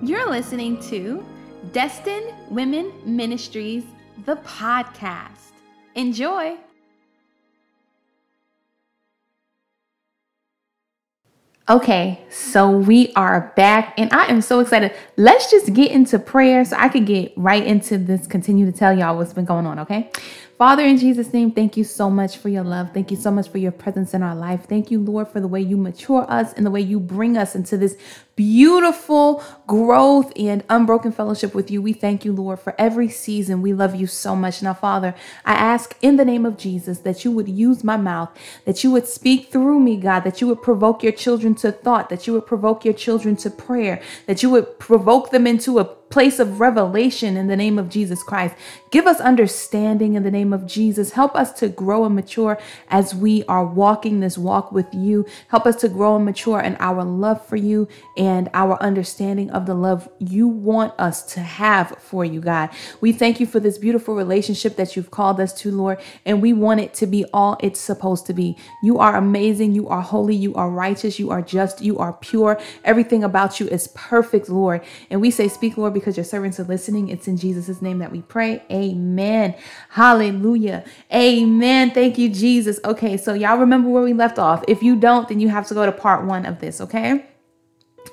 You're listening to Destined Women Ministries, the podcast. Enjoy. Okay, so we are back and I am so excited. Let's just get into prayer so I can get right into this, continue to tell y'all what's been going on, okay? Father, in Jesus' name, thank you so much for your love. Thank you so much for your presence in our life. Thank you, Lord, for the way you mature us and the way you bring us into this beautiful growth and unbroken fellowship with you. We thank you, Lord, for every season. We love you so much. Now, Father, I ask in the name of Jesus that you would use my mouth, that you would speak through me, God, that you would provoke your children to thought, that you would provoke your children to prayer, that you would provoke them into a place of revelation in the name of Jesus Christ. Give us understanding in the name of Jesus. Help us to grow and mature as we are walking this walk with you. Help us to grow and mature in our love for you and our understanding of the love you want us to have for you, God. We thank you for this beautiful relationship that you've called us to, Lord, and we want it to be all it's supposed to be. You are amazing. You are holy. You are righteous. You are just. You are pure. Everything about you is perfect, Lord. And we say, Speak, Lord, because your servants are listening. It's in Jesus' name that we pray. Amen. Hallelujah. Amen. Thank you, Jesus. Okay, so y'all remember where we left off. If you don't, then you have to go to part one of this, okay?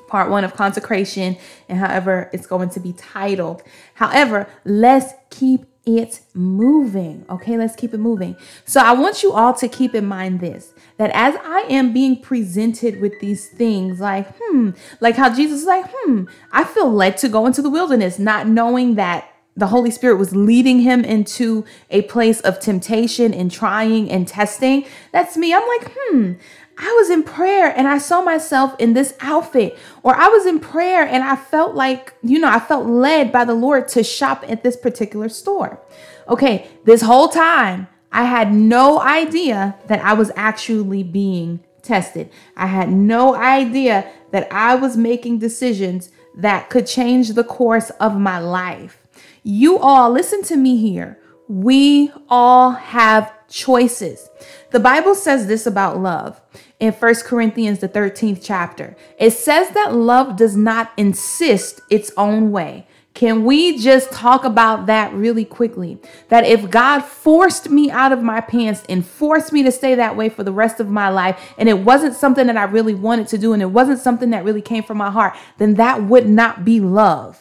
Part one of consecration, and however it's going to be titled. However, let's keep it moving. Okay, let's keep it moving. So I want you all to keep in mind this that as I am being presented with these things, like, hmm, like how Jesus is like, hmm, I feel led to go into the wilderness, not knowing that the Holy Spirit was leading him into a place of temptation and trying and testing. That's me. I'm like, hmm, I was in prayer and I saw myself in this outfit, or I was in prayer and I felt like, you know, I felt led by the Lord to shop at this particular store. Okay, this whole time, I had no idea that I was actually being tested. I had no idea that I was making decisions that could change the course of my life. You all, listen to me here. We all have choices. The Bible says this about love in First Corinthians, the 13th chapter. It says that love does not insist its own way. Can we just talk about that really quickly? That if God forced me out of my pants and forced me to stay that way for the rest of my life, and it wasn't something that I really wanted to do, and it wasn't something that really came from my heart, then that would not be love.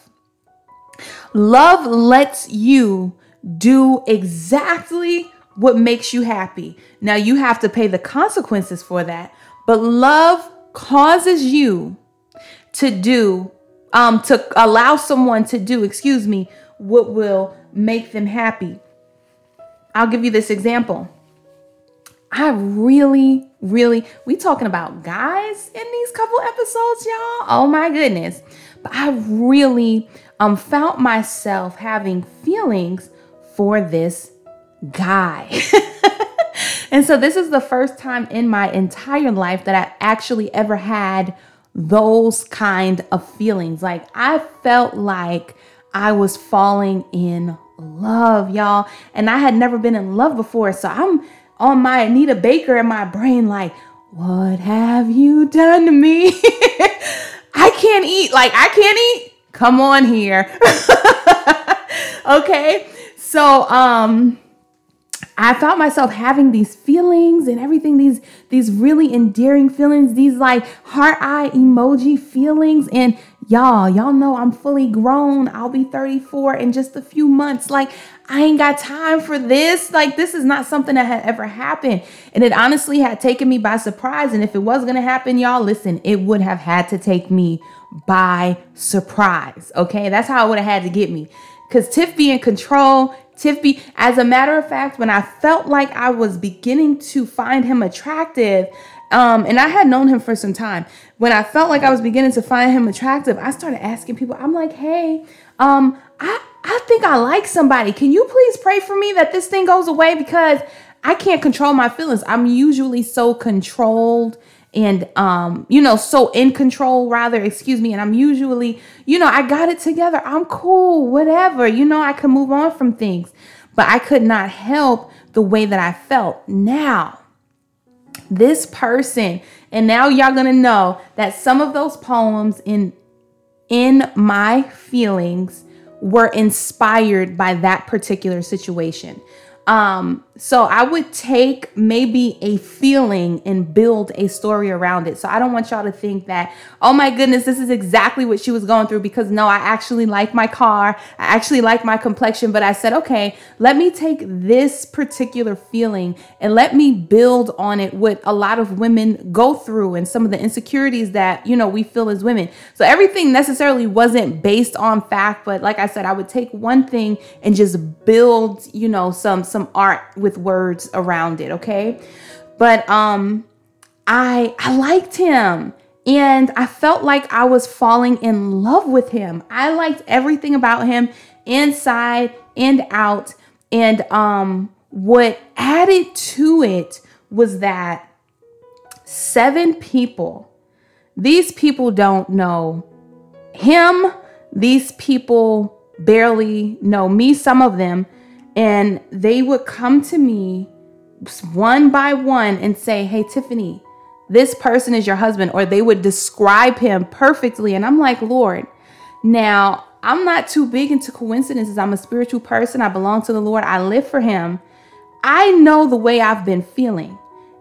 Love lets you do exactly what makes you happy. Now, you have to pay the consequences for that, but love causes you to do um, to allow someone to do, excuse me, what will make them happy. I'll give you this example. I really, really, we talking about guys in these couple episodes, y'all. Oh my goodness. But I really um found myself having feelings for this guy. and so this is the first time in my entire life that I actually ever had those kind of feelings. Like I felt like I was falling in love, y'all. And I had never been in love before. So I'm on my Anita Baker in my brain, like, what have you done to me? I can't eat. Like, I can't eat. Come on here. okay. So, um, I found myself having these feelings and everything, these these really endearing feelings, these like heart eye emoji feelings. And y'all, y'all know I'm fully grown. I'll be 34 in just a few months. Like, I ain't got time for this. Like, this is not something that had ever happened. And it honestly had taken me by surprise. And if it was gonna happen, y'all, listen, it would have had to take me by surprise. Okay, that's how it would have had to get me. Because Tiff be in control, Tiffy, as a matter of fact, when I felt like I was beginning to find him attractive, um, and I had known him for some time, when I felt like I was beginning to find him attractive, I started asking people, I'm like, hey, um, I, I think I like somebody. Can you please pray for me that this thing goes away? Because I can't control my feelings. I'm usually so controlled and um you know so in control rather excuse me and i'm usually you know i got it together. I'm cool whatever you know i can move on from things. But i could not help the way that i felt. Now this person and now y'all gonna know that some of those poems in in my feelings were inspired by that particular situation. Um, so I would take maybe a feeling and build a story around it. So I don't want y'all to think that, oh my goodness, this is exactly what she was going through because no, I actually like my car. I actually like my complexion. But I said, okay, let me take this particular feeling and let me build on it what a lot of women go through and some of the insecurities that, you know, we feel as women. So everything necessarily wasn't based on fact, but like I said, I would take one thing and just build, you know, some some art with words around it, okay? But um I I liked him and I felt like I was falling in love with him. I liked everything about him inside and out and um what added to it was that seven people these people don't know him these people barely know me some of them and they would come to me one by one and say, Hey, Tiffany, this person is your husband. Or they would describe him perfectly. And I'm like, Lord, now I'm not too big into coincidences. I'm a spiritual person. I belong to the Lord. I live for Him. I know the way I've been feeling.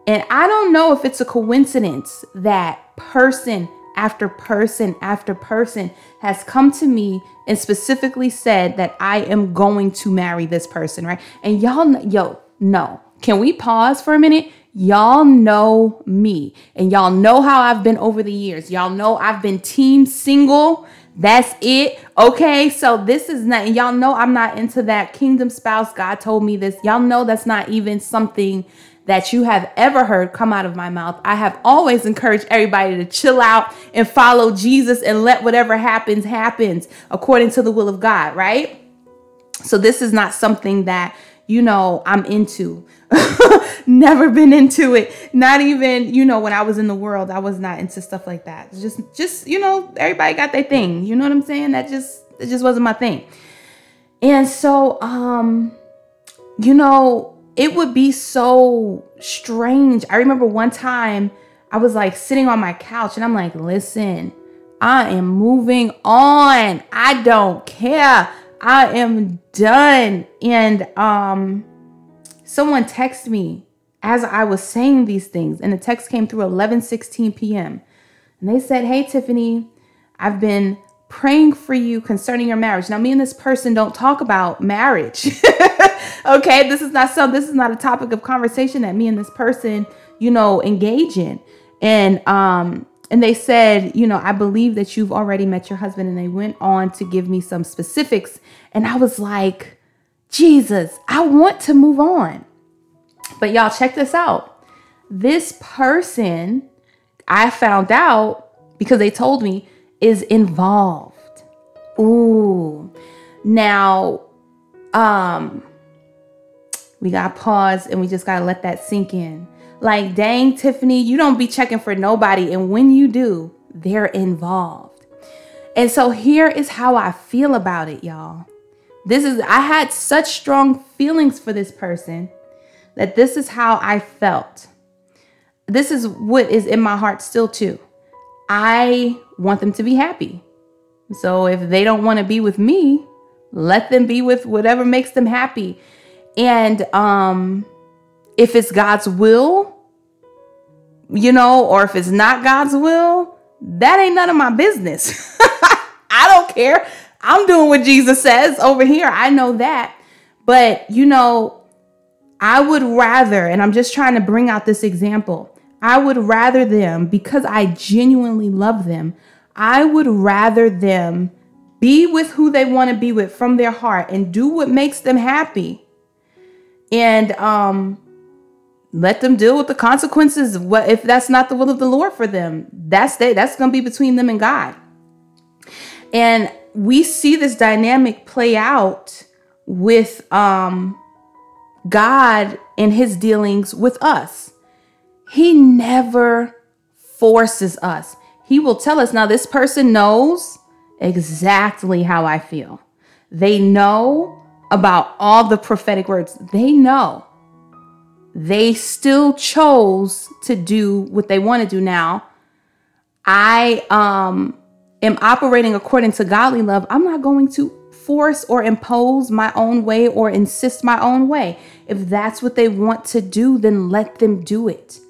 And I don't know if it's a coincidence that person after person after person has come to me and specifically said that I am going to marry this person, right? And y'all, yo, no. Can we pause for a minute? Y'all know me and y'all know how I've been over the years. Y'all know I've been team single. That's it. Okay. So this is not, y'all know I'm not into that kingdom spouse. God told me this. Y'all know that's not even something that you have ever heard come out of my mouth. I have always encouraged everybody to chill out and follow Jesus and let whatever happens, happens according to the will of God, right? So this is not something that, you know, I'm into. Never been into it. Not even, you know, when I was in the world, I was not into stuff like that. just just, you know, everybody got their thing. You know what I'm saying? That just it just wasn't my thing. And so um you know, it would be so strange. I remember one time I was like sitting on my couch and I'm like, listen, I am moving on. I don't care. I am done. And um someone texted me as I was saying these things, and the text came through 11 16 p.m. And they said, Hey Tiffany, I've been praying for you concerning your marriage. Now, me and this person don't talk about marriage. okay, this is not so. This is not a topic of conversation that me and this person, you know, engage in. And um, and they said, you know, I believe that you've already met your husband. And they went on to give me some specifics, and I was like, Jesus, I want to move on. But y'all, check this out. This person, I found out because they told me is involved. Ooh. Now, um, we got to pause and we just got to let that sink in. Like, dang, Tiffany, you don't be checking for nobody. And when you do, they're involved. And so here is how I feel about it, y'all. This is, I had such strong feelings for this person that this is how I felt. This is what is in my heart still, too. I want them to be happy. So if they don't want to be with me, let them be with whatever makes them happy. And um if it's God's will, you know, or if it's not God's will, that ain't none of my business. I don't care. I'm doing what Jesus says over here. I know that. But, you know, I would rather, and I'm just trying to bring out this example. I would rather them, because I genuinely love them, I would rather them be with who they want to be with from their heart and do what makes them happy. And um let them deal with the consequences what if that's not the will of the Lord for them. That's they, that's going to be between them and God. And we see this dynamic play out with um God and his dealings with us. He never forces us. He will tell us now, this person knows exactly how I feel. They know about all the prophetic words. They know. They still chose to do what they want to do now. I um am operating according to godly love, I'm not going to force or impose my own way or insist my own way. If that's what they want to do, then let them do it.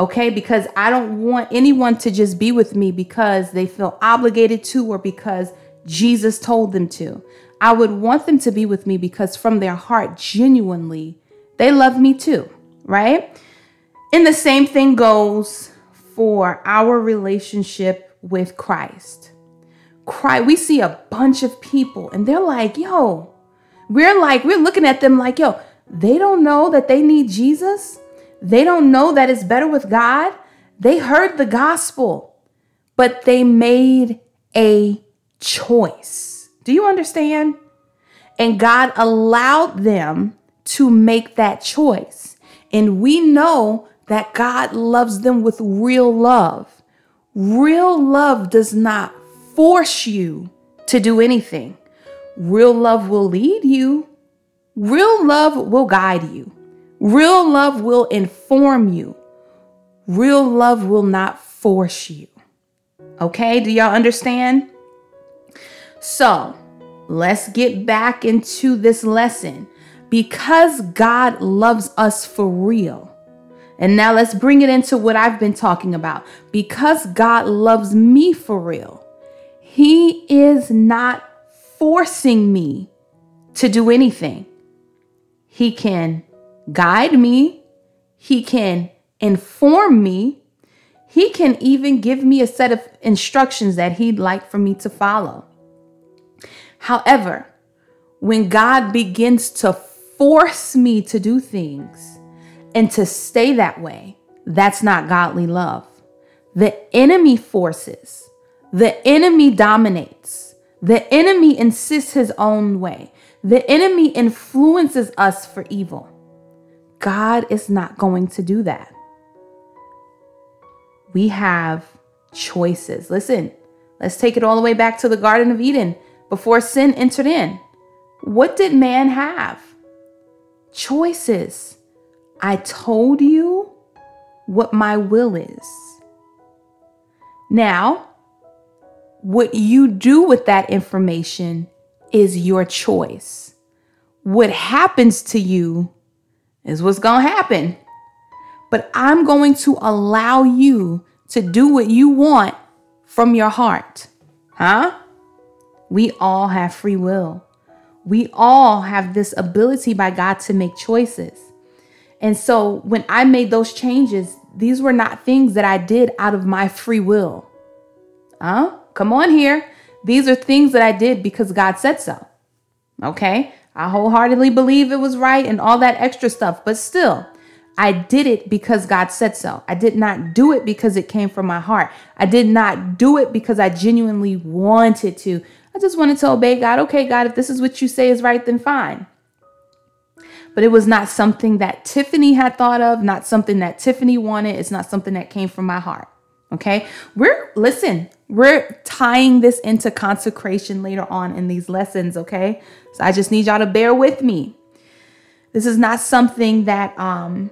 Okay? Because I don't want anyone to just be with me because they feel obligated to or because Jesus told them to. I would want them to be with me because from their heart, genuinely, they love me too, right? And the same thing goes for our relationship with Christ. Christ, we see a bunch of people and they're like, yo, we're like, we're looking at them like, yo, they don't know that they need Jesus. They don't know that it's better with God. They heard the gospel, but they made a choice. Do you understand? And God allowed them to make that choice. And we know that God loves them with real love. Real love does not force you to do anything. Real love will lead you. Real love will guide you. Real love will inform you. Real love will not force you. Okay, do y'all understand? So let's get back into this lesson. Because God loves us for real. And now let's bring it into what I've been talking about. Because God loves me for real, He is not forcing me to do anything. He can guide me, He can inform me, He can even give me a set of instructions that He'd like for me to follow. However, when God begins to force me to do things and to stay that way, that's not godly love. The enemy forces, the enemy dominates, the enemy insists his own way, the enemy influences us for evil. God is not going to do that. We have choices. Listen, let's take it all the way back to the Garden of Eden before sin entered in. What did man have? Choices. I told you what my will is. Now, what you do with that information is your choice. What happens to you is what's going to happen. But I'm going to allow you to do what you want from your heart. Huh? We all have free will. We all have this ability by God to make choices. And so when I made those changes, these were not things that I did out of my free will. Huh? Come on here. These are things that I did because God said so. Okay? I wholeheartedly believe it was right and all that extra stuff, but still, I did it because God said so. I did not do it because it came from my heart. I did not do it because I genuinely wanted to. I just wanted to obey God. Okay, God, if this is what you say is right, then fine. But it was not something that Tiffany had thought of, not something that Tiffany wanted. It's not something that came from my heart. Okay. We're, listen, we're tying this into consecration later on in these lessons. Okay. So I just need y'all to bear with me. This is not something that, um,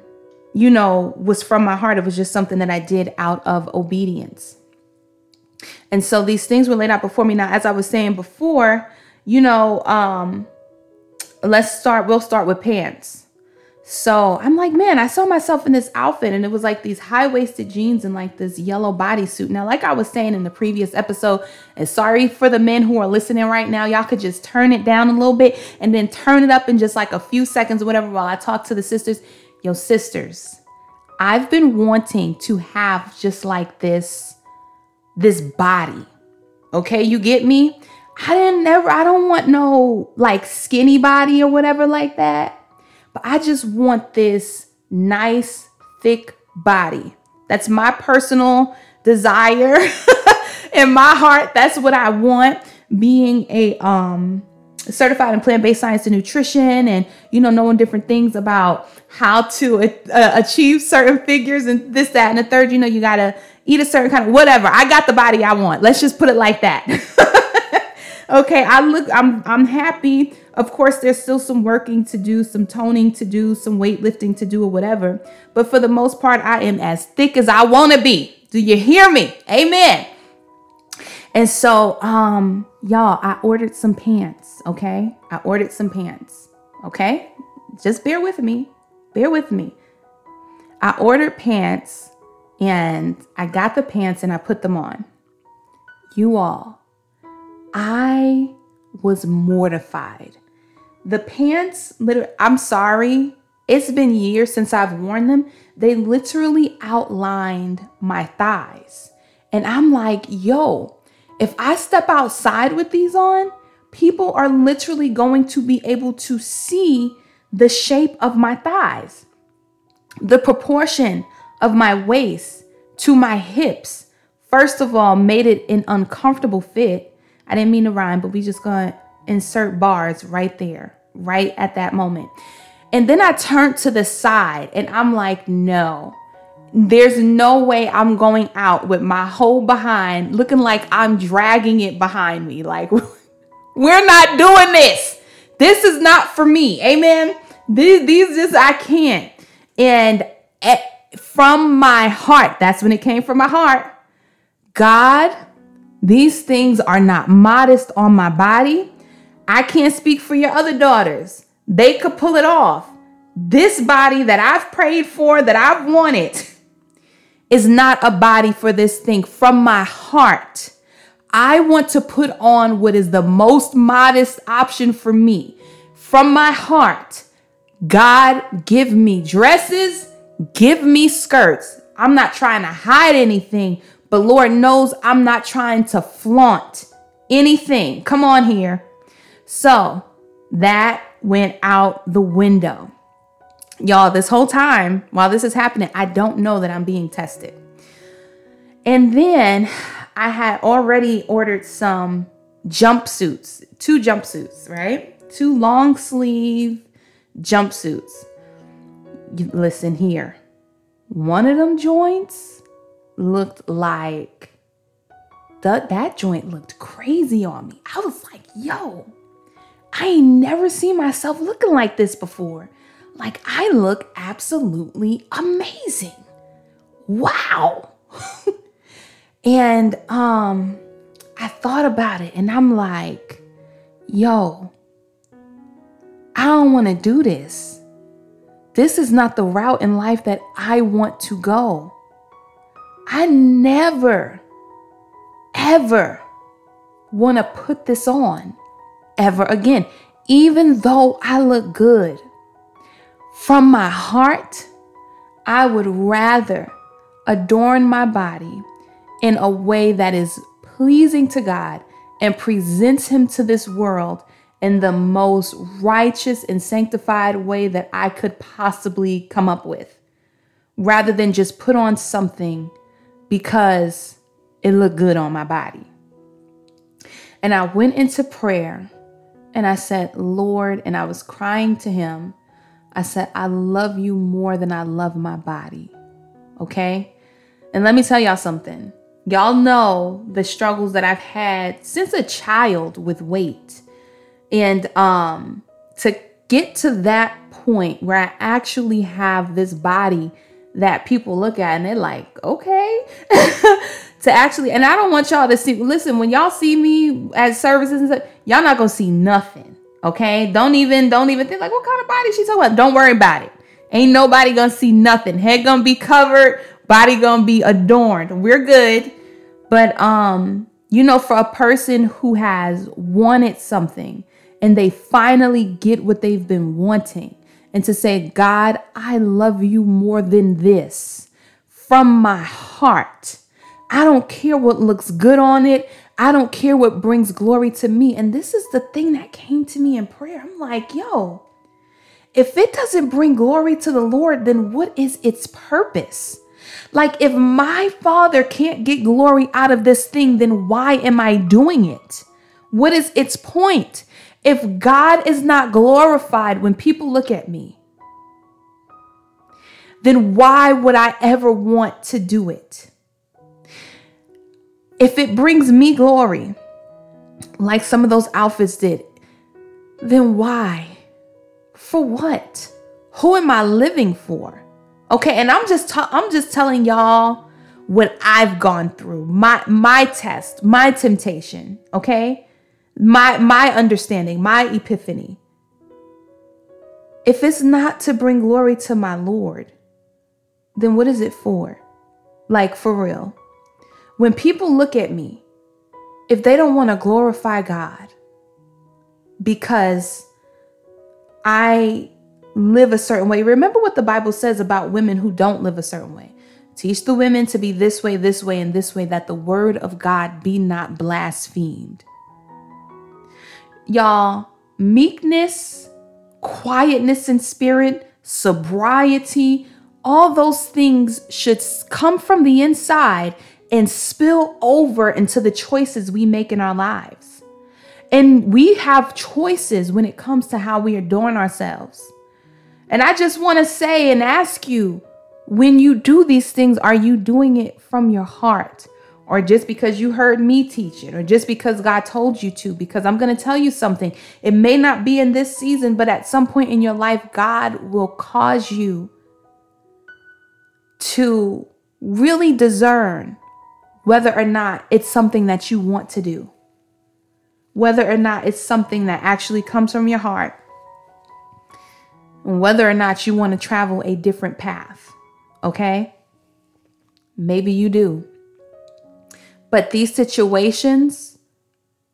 you know, was from my heart. It was just something that I did out of obedience. And so these things were laid out before me. Now, as I was saying before, you know, um, let's start, we'll start with pants. So I'm like, man, I saw myself in this outfit and it was like these high waisted jeans and like this yellow bodysuit. Now, like I was saying in the previous episode, and sorry for the men who are listening right now, y'all could just turn it down a little bit and then turn it up in just like a few seconds or whatever while I talk to the sisters. Yo, sisters, I've been wanting to have just like this this body. Okay, you get me? I didn't never, I don't want no like skinny body or whatever like that. But I just want this nice, thick body. That's my personal desire. In my heart, that's what I want. Being a um certified in plant-based science and nutrition and you know knowing different things about how to uh, achieve certain figures and this that and the third you know you got to eat a certain kind of whatever. I got the body I want. Let's just put it like that. okay, I look I'm I'm happy. Of course, there's still some working to do, some toning to do, some weightlifting to do or whatever. But for the most part, I am as thick as I want to be. Do you hear me? Amen. And so, um, y'all, I ordered some pants, okay? I ordered some pants, okay? Just bear with me. Bear with me. I ordered pants and I got the pants and I put them on. You all, I was mortified. The pants, literally, I'm sorry, it's been years since I've worn them. They literally outlined my thighs. And I'm like, yo, if I step outside with these on, people are literally going to be able to see the shape of my thighs, the proportion of my waist to my hips. First of all, made it an uncomfortable fit. I didn't mean to rhyme, but we just gonna insert bars right there, right at that moment. And then I turned to the side and I'm like, no, there's no way I'm going out with my whole behind looking like I'm dragging it behind me. Like, we're not doing this. This is not for me. Amen. These, these just, I can't. And at, from my heart, that's when it came from my heart. God, these things are not modest on my body. I can't speak for your other daughters. They could pull it off. This body that I've prayed for, that I've wanted, is not a body for this thing. From my heart, I want to put on what is the most modest option for me. From my heart, God, give me dresses, give me skirts. I'm not trying to hide anything, but Lord knows I'm not trying to flaunt anything. Come on here. So that went out the window. Y'all, this whole time while this is happening, I don't know that I'm being tested. And then I had already ordered some jumpsuits, two jumpsuits, right? Two long sleeve jumpsuits. Listen here. One of them joints looked like that that joint looked crazy on me. I was like, yo, I ain't never seen myself looking like this before. Like, I look absolutely amazing. Wow. and um, I thought about it and I'm like, yo, I don't want to do this. This is not the route in life that I want to go. I never, ever want to put this on ever again, even though I look good. From my heart, I would rather adorn my body in a way that is pleasing to God and presents Him to this world in the most righteous and sanctified way that I could possibly come up with, rather than just put on something because it looked good on my body. And I went into prayer and I said, Lord, and I was crying to Him I said, I love you more than I love my body. Okay? And let me tell y'all something. Y'all know the struggles that I've had since a child with weight. And um to get to that point where I actually have this body that people look at and they're like, okay. to actually, and I don't want y'all to see, listen, when y'all see me at services and stuff, y'all not gonna see nothing. Okay. Don't even, don't even think like, what kind of body she talking about? Don't worry about it. Ain't nobody gonna see nothing. Head gonna be covered, body gonna be adorned. We're good. But um, you know, for a person who has wanted something and they finally get what they've been wanting, and to say, God, I love you more than this from my heart. I don't care what looks good on it. I don't care what brings glory to me. And this is the thing that came to me in prayer. I'm like, yo, if it doesn't bring glory to the Lord, then what is its purpose? Like, if my father can't get glory out of this thing, then why am I doing it? What is its point? If God is not glorified when people look at me, then why would I ever want to do it? If it brings me glory, like some of those outfits did, then why? For what? Who am I living for? Okay, and I'm just i I'm just telling y'all what I've gone through, my my test, my temptation, okay? My my understanding, my epiphany. If it's not to bring glory to my Lord, then what is it for? Like for real. When people look at me, if they don't want to glorify God because I live a certain way, remember what the Bible says about women who don't live a certain way. Teach the women to be this way, this way, and this way, that the word of God be not blasphemed. Y'all, meekness, quietness in spirit, sobriety, all those things should come from the inside and spill over into the choices we make in our lives. And we have choices when it comes to how we adorn ourselves. And I just want to say and ask you when you do these things, are you doing it from your heart? Or just because you heard me teach it, or just because God told you to? Because I'm going to tell you something. It may not be in this season, but at some point in your life, God will cause you to really discern whether or not it's something that you want to do, whether or not it's something that actually comes from your heart, and whether or not you want to travel a different path okay? Maybe you do. But these situations,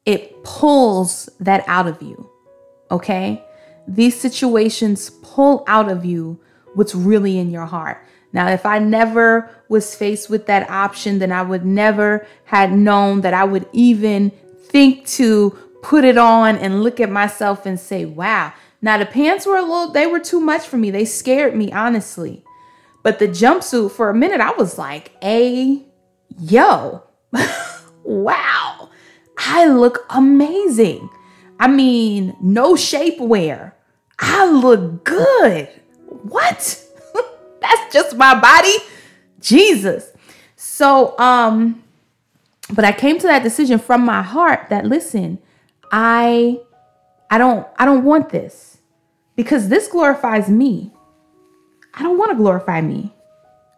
it pulls that out of you, okay? These situations pull out of you what's really in your heart. Now, if I never was faced with that option, then I would never had known that I would even think to put it on and look at myself and say, wow. Now the pants were a little, they were too much for me. They scared me, honestly. But the jumpsuit, for a minute, I was like, "A, yo, wow, I look amazing. I mean, no shapewear. I look good. What? That's just my body. Jesus. So, um, but I came to that decision from my heart that listen, I I don't I don't want this because this glorifies me. I don't want to glorify me.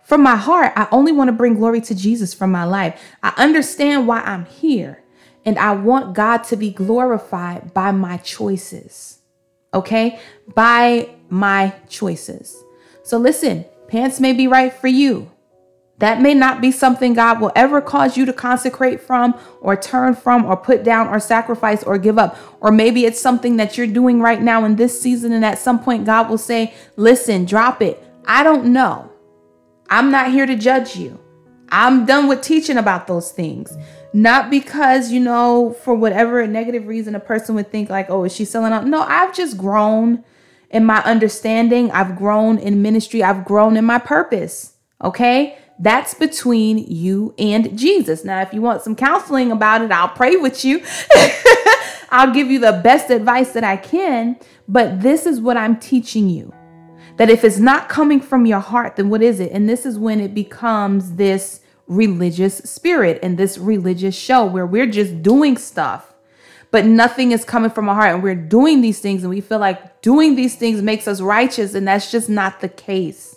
From my heart, I only want to bring glory to Jesus from my life. I understand why I'm here, and I want God to be glorified by my choices. Okay? By my choices. So listen, pants may be right for you. That may not be something God will ever cause you to consecrate from or turn from or put down or sacrifice or give up. Or maybe it's something that you're doing right now in this season, and at some point, God will say, Listen, drop it. I don't know. I'm not here to judge you. I'm done with teaching about those things. Not because, you know, for whatever negative reason a person would think, like, oh, is she selling out? No, I've just grown in my understanding. I've grown in ministry. I've grown in my purpose. Okay. That's between you and Jesus. Now, if you want some counseling about it, I'll pray with you. I'll give you the best advice that I can. But this is what I'm teaching you that if it's not coming from your heart, then what is it? And this is when it becomes this religious spirit and this religious show where we're just doing stuff, but nothing is coming from our heart. And we're doing these things and we feel like doing these things makes us righteous. And that's just not the case.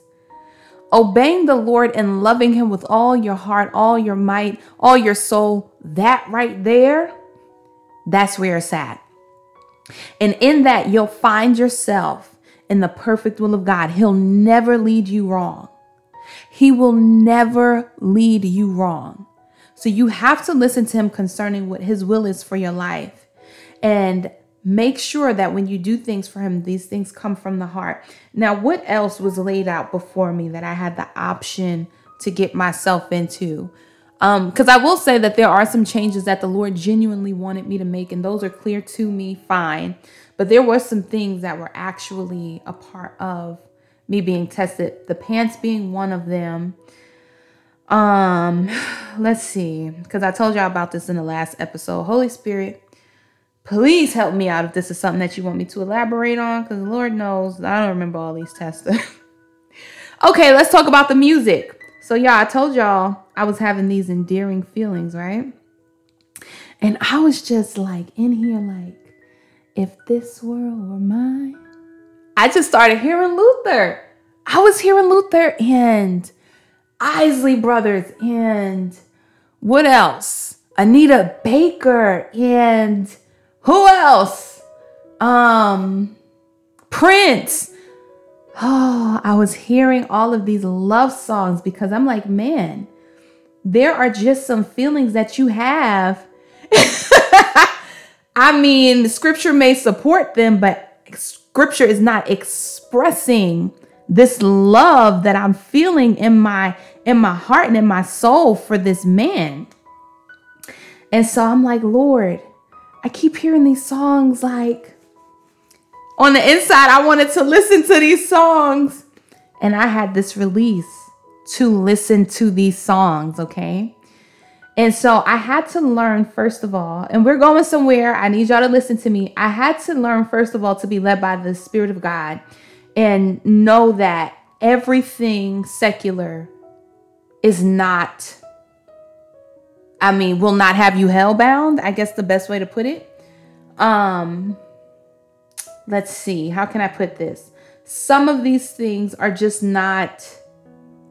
Obeying the Lord and loving Him with all your heart, all your might, all your soul, that right there, that's where it's at. And in that, you'll find yourself in the perfect will of God. He'll never lead you wrong. He will never lead you wrong. So you have to listen to him concerning what his will is for your life. And make sure that when you do things for him, these things come from the heart. Now, what else was laid out before me that I had the option to get myself into? Um, because I will say that there are some changes that the Lord genuinely wanted me to make, and those are clear to me, fine. But there were some things that were actually a part of me being tested, the pants being one of them. Um, let's see, because I told y'all about this in the last episode. Holy Spirit, please help me out if this is something that you want me to elaborate on, because Lord knows I don't remember all these tests. okay, let's talk about the music. So, y'all, I told y'all I was having these endearing feelings, right? And I was just like in here, like, if this world were mine. I just started hearing Luther. I was hearing Luther and Isley Brothers, and what else? Anita Baker, and who else? Um, Prince. Oh, I was hearing all of these love songs because I'm like, man, there are just some feelings that you have. I mean, scripture may support them, but scripture is not expressing this love that I'm feeling in my in my heart and in my soul for this man. And so I'm like, Lord, I keep hearing these songs like on the inside I wanted to listen to these songs and I had this release to listen to these songs, okay? And so I had to learn, first of all, and we're going somewhere. I need y'all to listen to me. I had to learn, first of all, to be led by the Spirit of God and know that everything secular is not, I mean, will not have you hellbound. I guess the best way to put it. Um, let's see, how can I put this? Some of these things are just not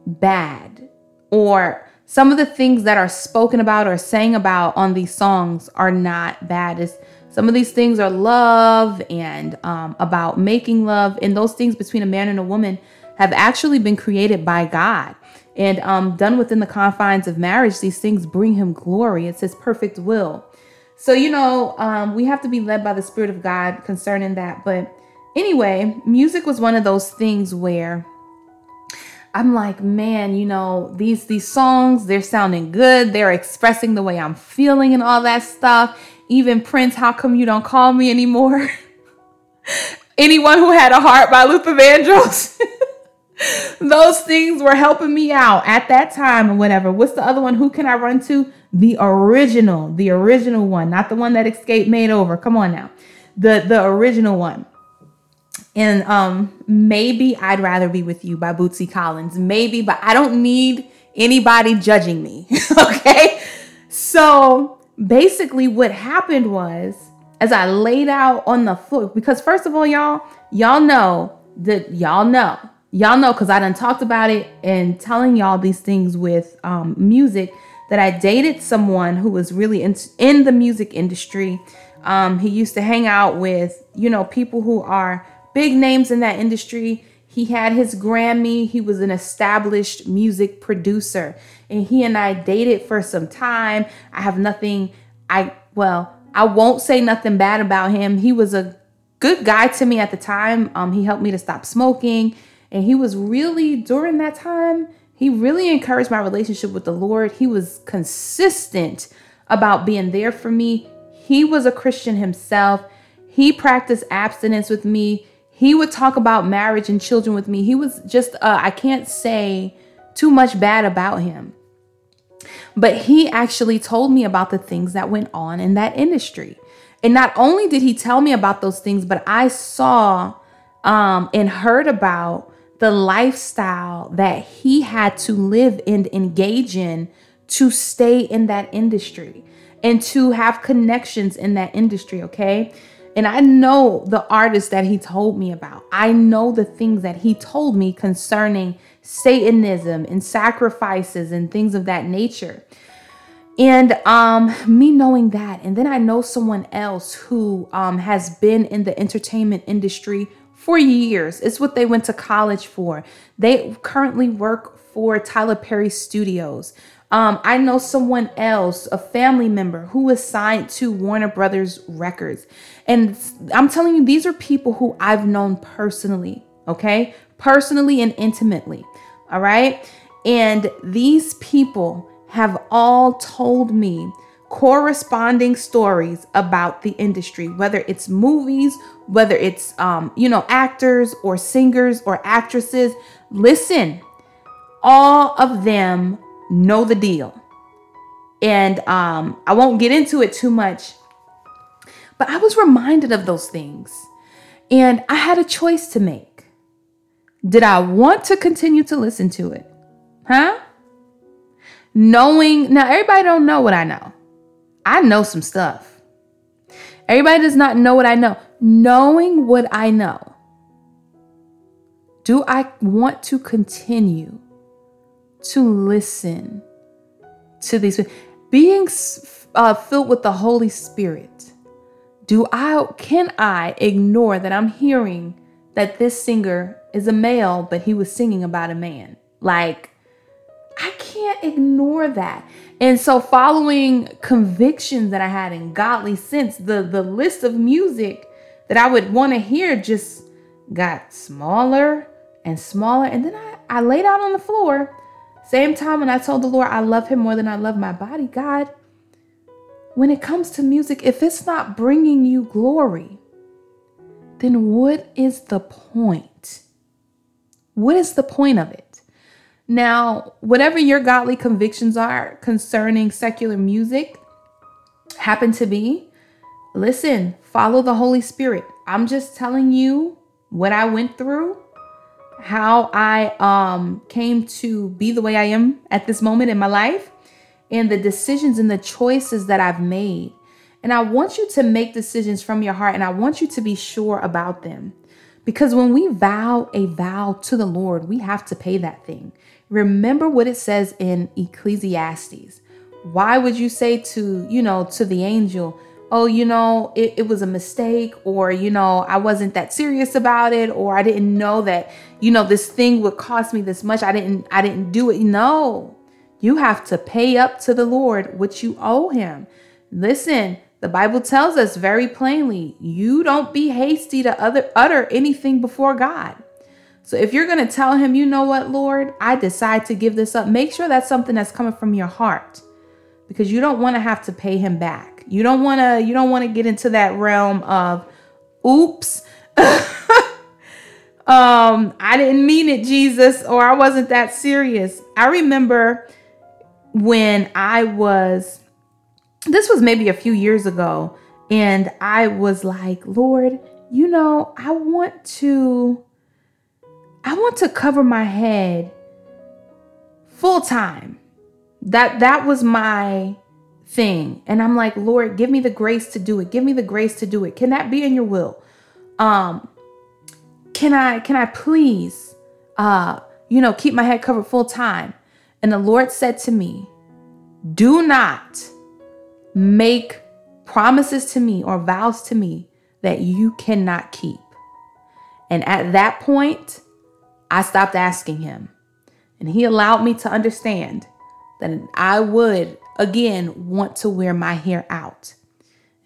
bad or some of the things that are spoken about or sang about on these songs are not bad. It's, some of these things are love and um, about making love, and those things between a man and a woman have actually been created by God and um, done within the confines of marriage. These things bring Him glory. It's His perfect will. So, you know, um, we have to be led by the Spirit of God concerning that. But anyway, music was one of those things where I'm like, man, you know, these these songs, they're sounding good. They're expressing the way I'm feeling and all that stuff. Even Prince, how come you don't call me anymore? Anyone who had a heart by Luther Vandross. Those things were helping me out at that time and whatever. What's the other one? Who can I run to? The original, the original one, not the one that Xscape made over. Come on now. The the original one. And um, maybe I'd rather be with you by Bootsy Collins. Maybe, but I don't need anybody judging me. okay. So basically, what happened was as I laid out on the floor, because first of all, y'all, y'all know that y'all know, y'all know, because I done talked about it and telling y'all these things with um, music that I dated someone who was really in, in the music industry. Um, he used to hang out with, you know, people who are big names in that industry. He had his Grammy. He was an established music producer. And he and I dated for some time. I have nothing, I, well, I won't say nothing bad about him. He was a good guy to me at the time. Um, he helped me to stop smoking. And he was really, during that time, he really encouraged my relationship with the Lord. He was consistent about being there for me. He was a Christian himself. He practiced abstinence with me he would talk about marriage and children with me. He was just, uh, I can't say too much bad about him. But he actually told me about the things that went on in that industry. And not only did he tell me about those things, but I saw um, and heard about the lifestyle that he had to live and engage in to stay in that industry and to have connections in that industry, okay? And I know the artist that he told me about. I know the things that he told me concerning Satanism and sacrifices and things of that nature. And um, me knowing that, and then I know someone else who um, has been in the entertainment industry for years. It's what they went to college for. They currently work for Tyler Perry Studios. Um, I know someone else, a family member, who was signed to Warner Brothers Records. And I'm telling you, these are people who I've known personally, okay? Personally and intimately, all right? And these people have all told me corresponding stories about the industry, whether it's movies, whether it's, um, you know, actors or singers or actresses. Listen, all of them know the deal. And um, I won't get into it too much, but I was reminded of those things. And I had a choice to make. Did I want to continue to listen to it? Huh? Knowing, now everybody don't know what I know. I know some stuff. Everybody does not know what I know. Knowing what I know, do I want to continue to listen to these being uh, filled with the Holy Spirit. Do I can I ignore that I'm hearing that this singer is a male, but he was singing about a man? Like I can't ignore that. And so following convictions that I had in godly sense, the the list of music that I would want to hear just got smaller and smaller. And then I, I laid out on the floor. Same time when I told the Lord I love him more than I love my body. God, when it comes to music, if it's not bringing you glory, then what is the point? What is the point of it? Now, whatever your godly convictions are concerning secular music happen to be, listen, follow the Holy Spirit. I'm just telling you what I went through, how I um came to be the way I am at this moment in my life, and the decisions and the choices that I've made. And I want you to make decisions from your heart and I want you to be sure about them. Because when we vow a vow to the Lord, we have to pay that thing. Remember what it says in Ecclesiastes. Why would you say to, you know, to the angel, oh, you know, it, it was a mistake, or, you know, I wasn't that serious about it, or I didn't know that, you know, this thing would cost me this much. I didn't, I didn't do it. No, you have to pay up to the Lord what you owe him. Listen, the Bible tells us very plainly, you don't be hasty to other, utter anything before God. So if you're going to tell him, you know what, Lord, I decide to give this up, make sure that's something that's coming from your heart because you don't want to have to pay him back. You don't want to you don't want to get into that realm of oops. um I didn't mean it, Jesus, or I wasn't that serious. I remember when I was this was maybe a few years ago and I was like, "Lord, you know, I want to I want to cover my head full time. That that was my thing. And I'm like, Lord, give me the grace to do it. Give me the grace to do it. Can that be in your will? Um can I can I please uh you know, keep my head covered full time? And the Lord said to me, "Do not make promises to me or vows to me that you cannot keep." And at that point, I stopped asking him. And he allowed me to understand that I would, again, want to wear my hair out.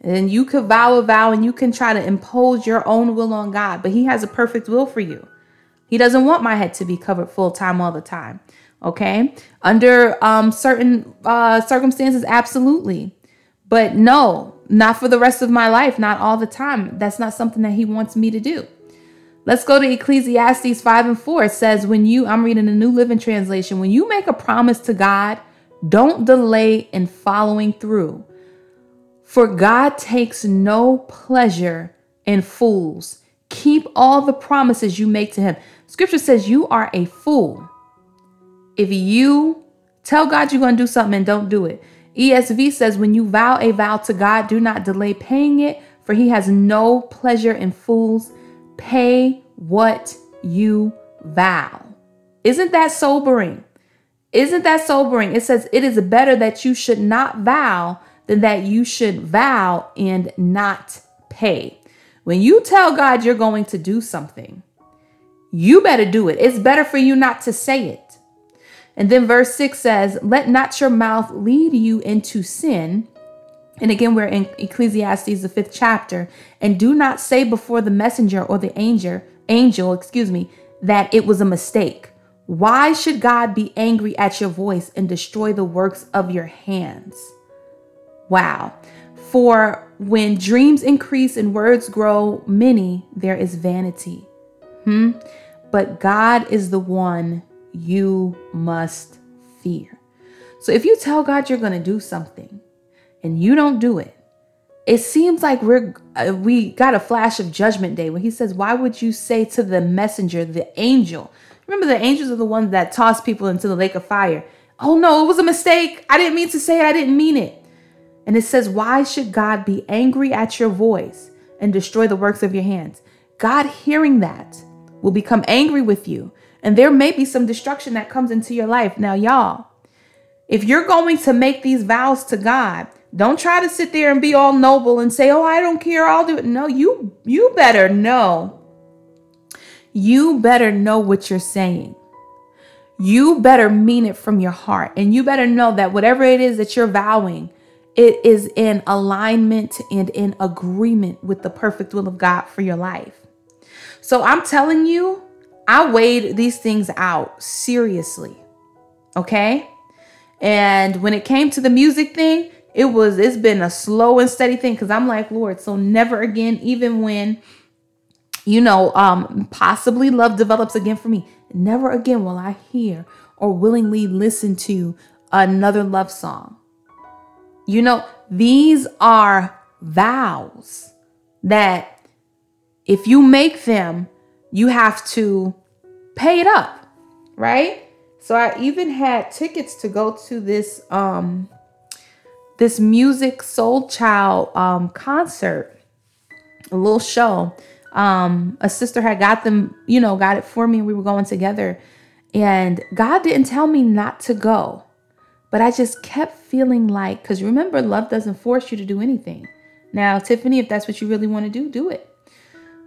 And you could vow a vow and you can try to impose your own will on God, but He has a perfect will for you. He doesn't want my head to be covered full time all the time. Okay. Under um, certain uh, circumstances, absolutely. But no, not for the rest of my life, not all the time. That's not something that He wants me to do. Let's go to Ecclesiastes 5 and 4. It says, When you, I'm reading the New Living Translation, when you make a promise to God, don't delay in following through. For God takes no pleasure in fools. Keep all the promises you make to Him. Scripture says you are a fool if you tell God you're going to do something and don't do it. ESV says, When you vow a vow to God, do not delay paying it, for He has no pleasure in fools Pay what you vow. Isn't that sobering? Isn't that sobering? It says it is better that you should not vow than that you should vow and not pay. When you tell God you're going to do something, you better do it. It's better for you not to say it. And then verse 6 says, Let not your mouth lead you into sin, and again, we're in Ecclesiastes, the fifth chapter. And do not say before the messenger or the angel, angel, excuse me, that it was a mistake. Why should God be angry at your voice and destroy the works of your hands? Wow. For when dreams increase and words grow many, there is vanity. Hmm? But God is the one you must fear. So if you tell God you're going to do something, and you don't do it, it seems like we're uh, we got a flash of judgment day when he says, "Why would you say to the messenger, the angel? Remember, the angels are the ones that toss people into the lake of fire. Oh no, it was a mistake. I didn't mean to say it. I didn't mean it." And it says, "Why should God be angry at your voice and destroy the works of your hands?" God, hearing that, will become angry with you And there may be some destruction that comes into your life. Now, y'all, if you're going to make these vows to God, don't try to sit there and be all noble and say, "Oh, I don't care, I'll do it." No, you you better know. You better know what you're saying. You better mean it from your heart. And you better know that whatever it is that you're vowing, it is in alignment and in agreement with the perfect will of God for your life. So I'm telling you, I weighed these things out seriously. Okay? And when it came to the music thing, it was it's been a slow and steady thing cuz I'm like, Lord, so never again even when you know, um possibly love develops again for me. Never again will I hear or willingly listen to another love song. You know, these are vows that if you make them, you have to pay it up, right? So I even had tickets to go to this um this Musiq Soulchild um concert, a little show. Um a sister had got them, you know, got it for me. We were going together and God didn't tell me not to go. But I just kept feeling like, because remember, love doesn't force you to do anything. Now, Tiffany, if that's what you really want to do, do it.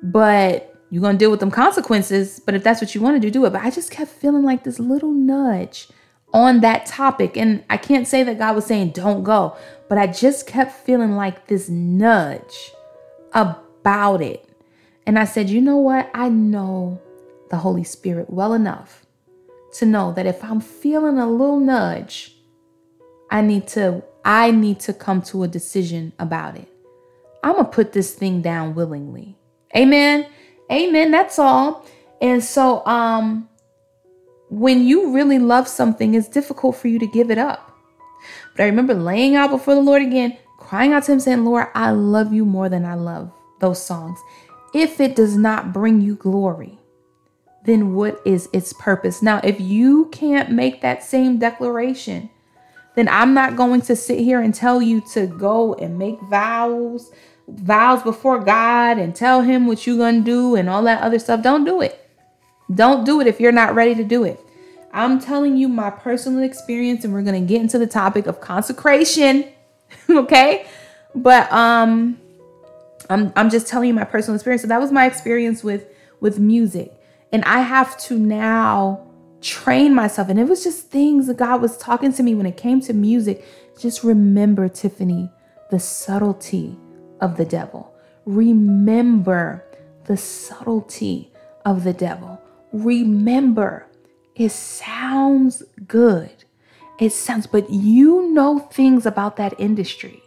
But you're going to deal with them consequences. But if that's what you want to do, do it. But I just kept feeling like this little nudge on that topic. And I can't say that God was saying, don't go. But I just kept feeling like this nudge about it. And I said, you know what? I know the Holy Spirit well enough to know that if I'm feeling a little nudge, I need to I need to come to a decision about it. I'm going to put this thing down willingly. Amen. Amen. That's all. And so um when you really love something, it's difficult for you to give it up. But I remember laying out before the Lord again, crying out to him saying, "Lord, I love you more than I love those songs. If it does not bring you glory, then what is its purpose?" Now, if you can't make that same declaration, then I'm not going to sit here and tell you to go and make vows, vows before God and tell him what you're going to do and all that other stuff. Don't do it. Don't do it if you're not ready to do it. I'm telling you my personal experience and we're going to get into the topic of consecration, okay? But um I'm I'm just telling you my personal experience. So that was my experience with with music. And I have to now train myself. And it was just things that God was talking to me when it came to music. Just remember, Tiffany, the subtlety of the devil. Remember the subtlety of the devil. Remember, it sounds good. It sounds, but you know things about that industry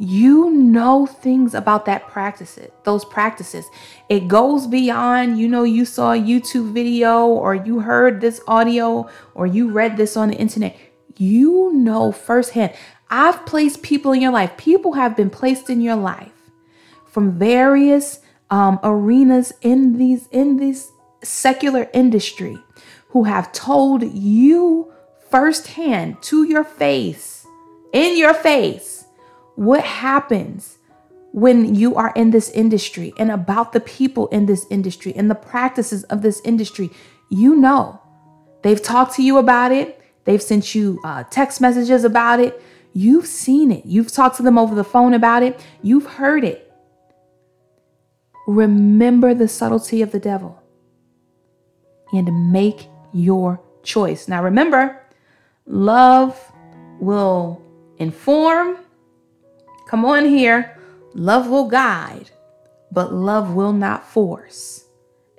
you know things about that practices those practices it goes beyond you know you saw a youtube video or you heard this audio or you read this on the internet you know firsthand i've placed people in your life people have been placed in your life from various um, arenas in these in this secular industry who have told you firsthand to your face in your face what happens when you are in this industry and about the people in this industry and the practices of this industry. You know, they've talked to you about it, they've sent you uh, text messages about it. You've seen it, you've talked to them over the phone about it, you've heard it. Remember the subtlety of the devil and make your choice. Now, remember, love will inform Come on here. Love will guide, but love will not force.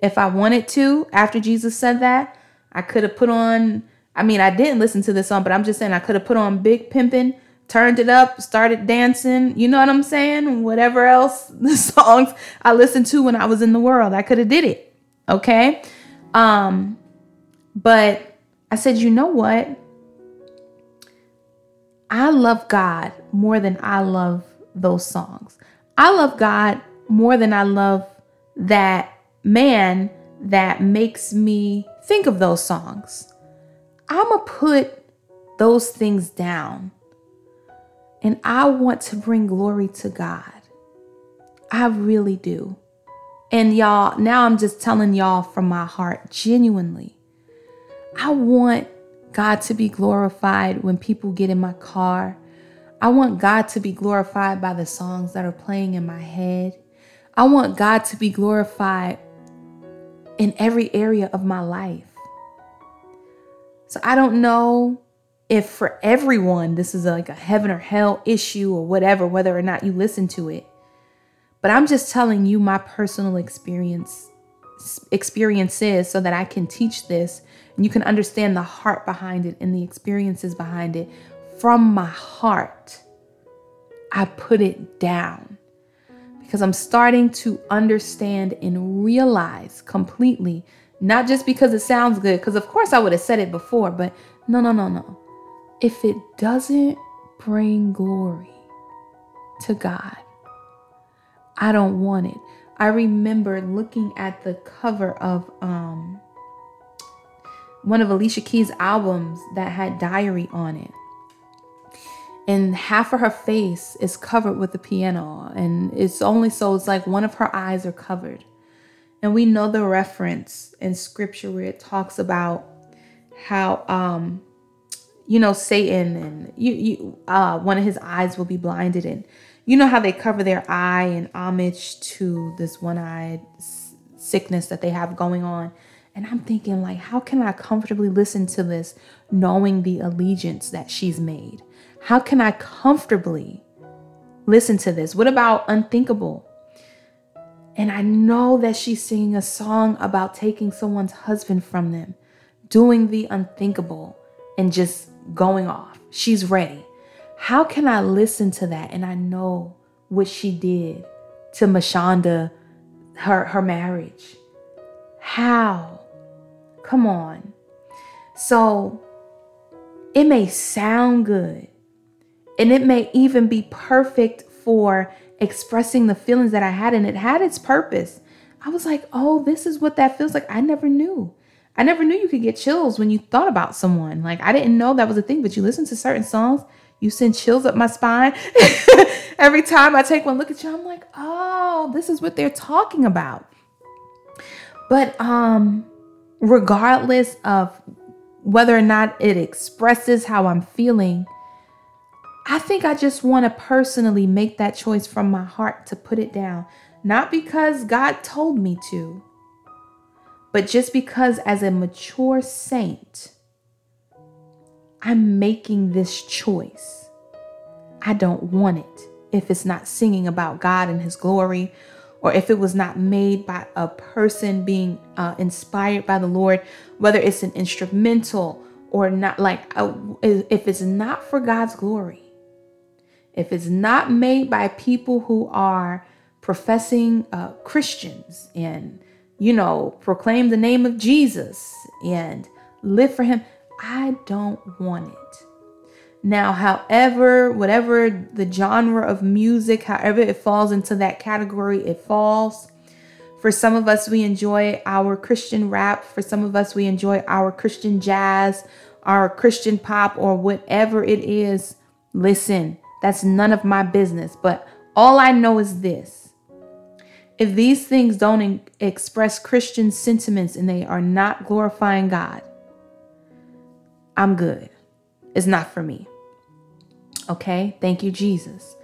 If I wanted to, after Jesus said that, I could have put on, I mean, I didn't listen to this song, but I'm just saying I could have put on Big Pimpin', turned it up, started dancing. You know what I'm saying? Whatever else the songs I listened to when I was in the world, I could have did it. Okay? Um but I said, "You know what? I love God more than I love those songs. I love God more than I love that man that makes me think of those songs. I'm going to put those things down and I want to bring glory to God. I really do. And y'all, now I'm just telling y'all from my heart, genuinely, I want God to be glorified when people get in my car. I want God to be glorified by the songs that are playing in my head. I want God to be glorified in every area of my life. So I don't know if for everyone this is like a heaven or hell issue or whatever, whether or not you listen to it. But I'm just telling you my personal experience experiences so that I can teach this and you can understand the heart behind it and the experiences behind it from my heart. I put it down because I'm starting to understand and realize completely, not just because it sounds good, because of course I would have said it before, but no, no, no, no. If it doesn't bring glory to God, I don't want it. I remember looking at the cover of um, one of Alicia Keys' albums that had diary on it and half of her face is covered with the piano and it's only so it's like one of her eyes are covered and we know the reference in scripture where it talks about how um you know satan and you you uh one of his eyes will be blinded and you know how they cover their eye in homage to this one-eyed sickness that they have going on and i'm thinking like how can i comfortably listen to this knowing the allegiance that she's made how can I comfortably listen to this? What about Unthinkable? And I know that she's singing a song about taking someone's husband from them, doing the unthinkable, and just going off. She's ready. How can I listen to that and I know what she did to Mashonda, her, her marriage? How? Come on. So it may sound good, and it may even be perfect for expressing the feelings that I had, and it had its purpose. I was like, oh, this is what that feels like. I never knew. I never knew you could get chills when you thought about someone. Like, I didn't know that was a thing, but you listen to certain songs, you send chills up my spine. Every time I take one look at you, I'm like, oh, this is what they're talking about. But um, regardless of whether or not it expresses how I'm feeling, I think I just want to personally make that choice from my heart to put it down. Not because God told me to, but just because as a mature saint, I'm making this choice. I don't want it if it's not singing about God and His glory, or if it was not made by a person being uh, inspired by the Lord, whether it's an instrumental or not, like uh, if it's not for God's glory, if it's not made by people who are professing uh, Christians and, you know, proclaim the name of Jesus and live for Him, I don't want it. Now, however, whatever the genre of music, however it falls into that category, it falls. For some of us, we enjoy our Christian rap. For some of us, we enjoy our Christian jazz, our Christian pop, or whatever it is. Listen, that's none of my business. But all I know is this if these things don't in- express Christian sentiments and they are not glorifying God, I'm good. It's not for me. Okay? Thank you, Jesus.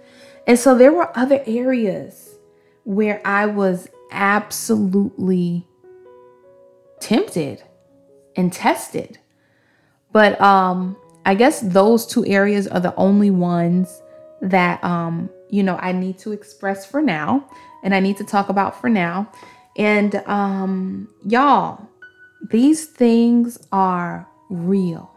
And so there were other areas where I was absolutely tempted and tested. But um I guess those two areas are the only ones that um you know I need to express for now and I need to talk about for now. And um y'all, these things are real.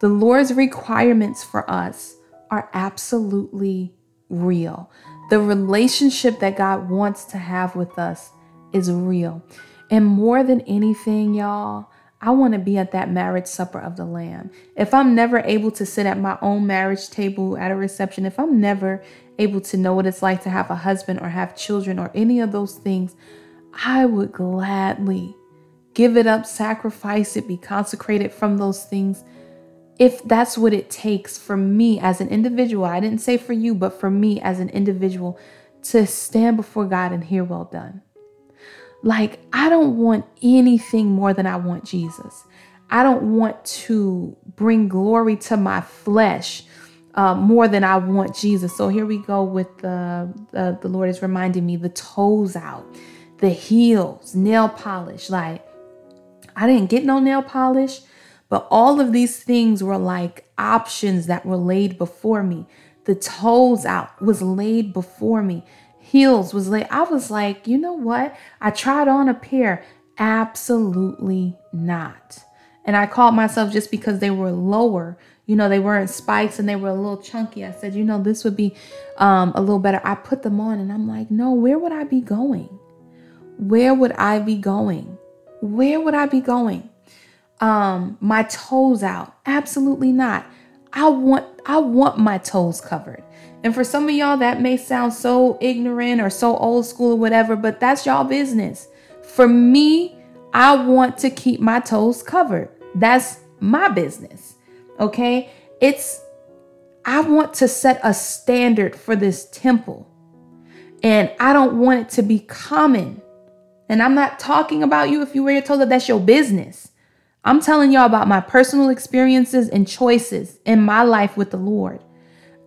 The Lord's requirements for us are absolutely real. The relationship that God wants to have with us is real. And more than anything, y'all, I want to be at that marriage supper of the Lamb. If I'm never able to sit at my own marriage table at a reception, if I'm never able to know what it's like to have a husband or have children or any of those things, I would gladly give it up, sacrifice it, be consecrated from those things. If that's what it takes for me as an individual, I didn't say for you, but for me as an individual to stand before God and hear well done. Like, I don't want anything more than I want Jesus. I don't want to bring glory to my flesh uh, more than I want Jesus. So here we go with the, the the Lord is reminding me the toes out, the heels, nail polish. Like I didn't get no nail polish, but all of these things were like options that were laid before me. The toes out was laid before me. Heels was like, I was like, you know what? I tried on a pair. Absolutely not. And I called myself just because they were lower. You know, they weren't spikes and they were a little chunky. I said, you know, this would be um, a little better. I put them on and I'm like, no, where would I be going? Where would I be going? Where would I be going? Um, my toes out? Absolutely not. I want I want my toes covered. And for some of y'all that may sound so ignorant or so old school or whatever, but that's y'all business. For me, I want to keep my toes covered. That's my business. Okay? It's I want to set a standard for this temple. And I don't want it to be common. And I'm not talking about you if you wear your toes, that's your business. I'm telling y'all about my personal experiences and choices in my life with the Lord.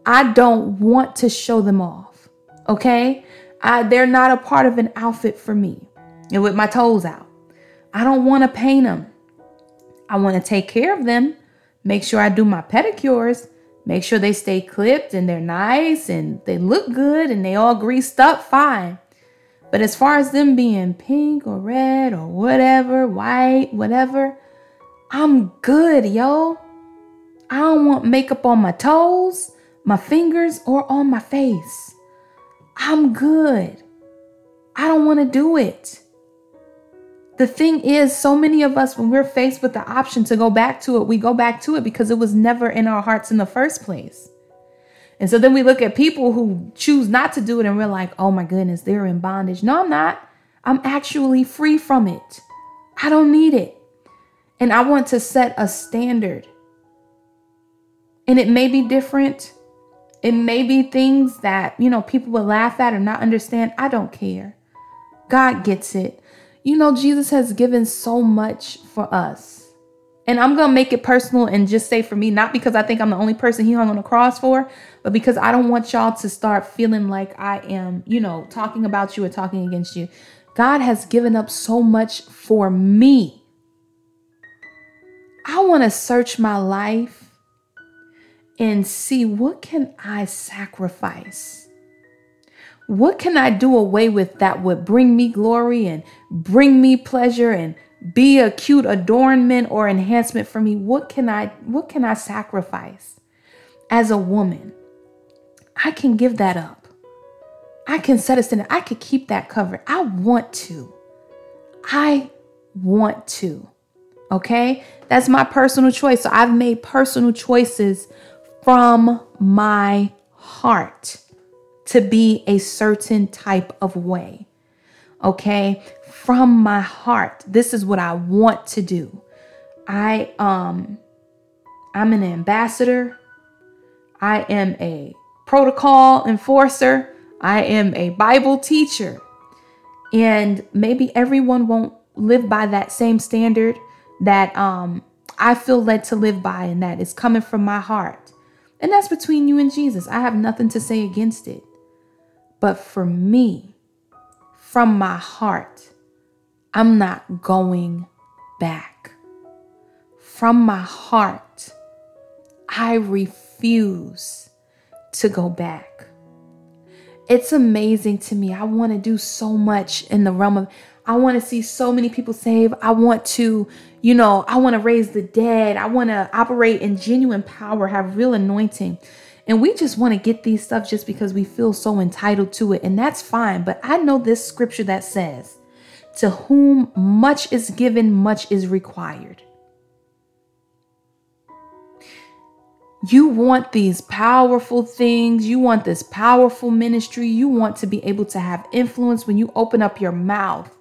I don't want to show them off. Okay? I, they're not a part of an outfit for me. And with my toes out. I don't want to paint them. I want to take care of them, make sure I do my pedicures, make sure they stay clipped and they're nice and they look good and they all greased up fine. But as far as them being pink or red or whatever, white, whatever, I'm good, yo. I don't want makeup on my toes, my fingers, or on my face. I'm good. I don't want to do it. The thing is, so many of us, when we're faced with the option to go back to it, we go back to it because it was never in our hearts in the first place. And so then we look at people who choose not to do it and we're like, oh my goodness, they're in bondage. No, I'm not. I'm actually free from it. I don't need it. And I want to set a standard. And it may be different. It may be things that, you know, people will laugh at or not understand. I don't care. God gets it. You know, Jesus has given so much for us. And I'm going to make it personal and just say for me, not because I think I'm the only person he hung on the cross for, but because I don't want y'all to start feeling like I am, you know, talking about you or talking against you. God has given up so much for me. I want to search my life and see what can I sacrifice? What can I do away with that would bring me glory and bring me pleasure and be a cute adornment or enhancement for me? What can I what can I sacrifice as a woman? I can give that up. I can set a standard. I could keep that covered. I want to. I want to. Okay? That's my personal choice. So I've made personal choices from my heart to be a certain type of way. Okay? From my heart. This is what I want to do. I um I'm an ambassador. I am a protocol enforcer. I am a Bible teacher. And maybe everyone won't live by that same standard that um, I feel led to live by, and that is coming from my heart. And that's between you and Jesus. I have nothing to say against it. But for me, from my heart, I'm not going back. From my heart, I refuse to go back. It's amazing to me. I want to do so much in the realm of, I want to see so many people saved. I want to, you know, I want to raise the dead. I want to operate in genuine power, have real anointing. And we just want to get these stuff just because we feel so entitled to it. And that's fine. But I know this scripture that says, To whom much is given, much is required. You want these powerful things. You want this powerful ministry. You want to be able to have influence when you open up your mouth.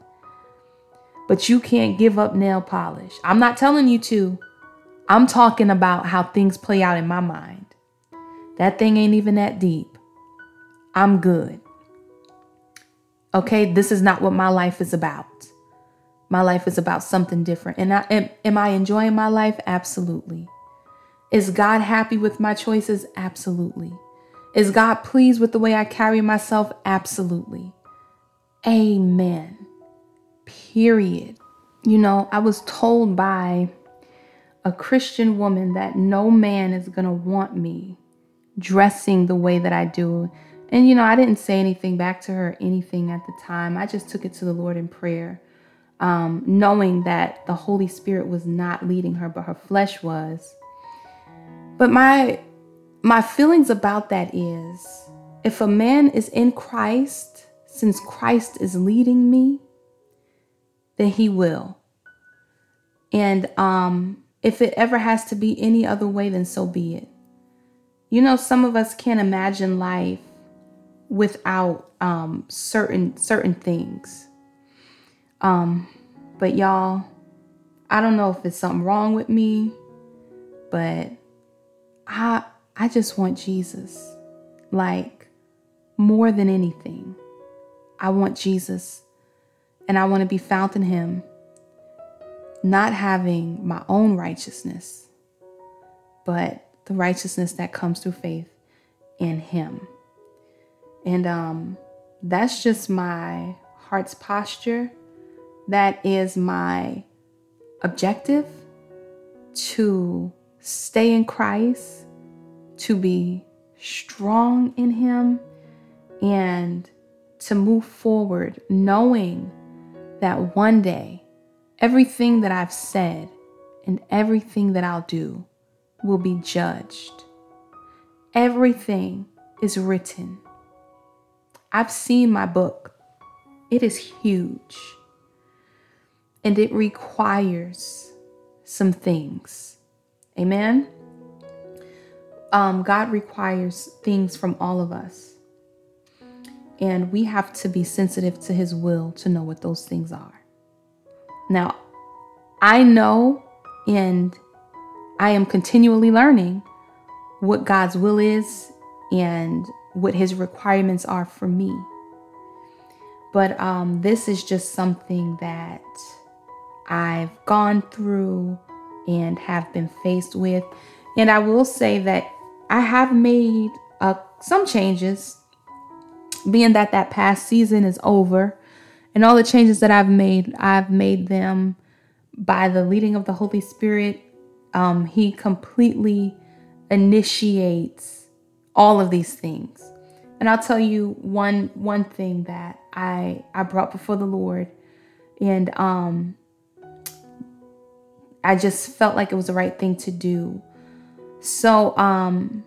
But you can't give up nail polish. I'm not telling you to. I'm talking about how things play out in my mind. That thing ain't even that deep. I'm good. Okay, this is not what my life is about. My life is about something different. And I, am, am I enjoying my life? Absolutely. Is God happy with my choices? Absolutely. Is God pleased with the way I carry myself? Absolutely. Amen. Period. You know, I was told by a Christian woman that no man is going to want me dressing the way that I do. And, you know, I didn't say anything back to her, anything at the time. I just took it to the Lord in prayer, um, knowing that the Holy Spirit was not leading her, but her flesh was. But my my feelings about that is if a man is in Christ, since Christ is leading me, then he will. And um, if it ever has to be any other way, then so be it. You know, some of us can't imagine life without um, certain certain things. Um, but y'all, I don't know if it's something wrong with me, but I I just want Jesus. Like more than anything. I want Jesus and I want to be found in him, not having my own righteousness, but the righteousness that comes through faith in him. And um that's just my heart's posture. That is my objective to stay in Christ, to be strong in Him, and to move forward knowing that one day everything that I've said and everything that I'll do will be judged. Everything is written. I've seen my book, it is huge. And it requires some things. Amen. Um, God requires things from all of us. And we have to be sensitive to his will to know what those things are. Now, I know and I am continually learning what God's will is and what his requirements are for me. But um, this is just something that I've gone through and have been faced with. And I will say that I have made uh, some changes, being that that past season is over. And all the changes that I've made, I've made them by the leading of the Holy Spirit. Um, he completely initiates all of these things. And I'll tell you one one thing that I I brought before the Lord, and um, I just felt like it was the right thing to do. So, um,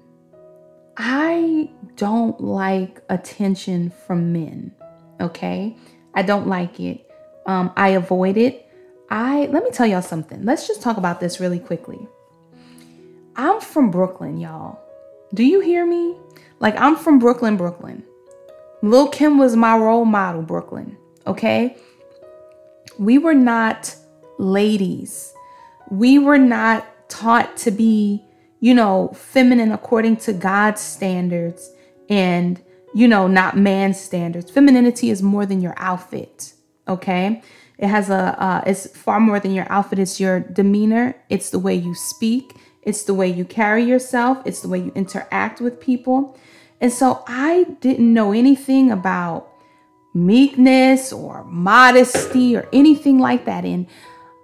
I don't like attention from men. Okay. I don't like it. Um, I avoid it. I, let me tell y'all something. Let's just talk about this really quickly. I'm from Brooklyn, y'all. Do you hear me? Like, I'm from Brooklyn, Brooklyn. Lil Kim was my role model, Brooklyn. Okay. We were not ladies we were not taught to be, you know, feminine according to God's standards and, you know, not man's standards. Femininity is more than your outfit, okay? It has a, uh, it's far more than your outfit. It's your demeanor, it's the way you speak, it's the way you carry yourself, it's the way you interact with people. And so I didn't know anything about meekness or modesty or anything like that. And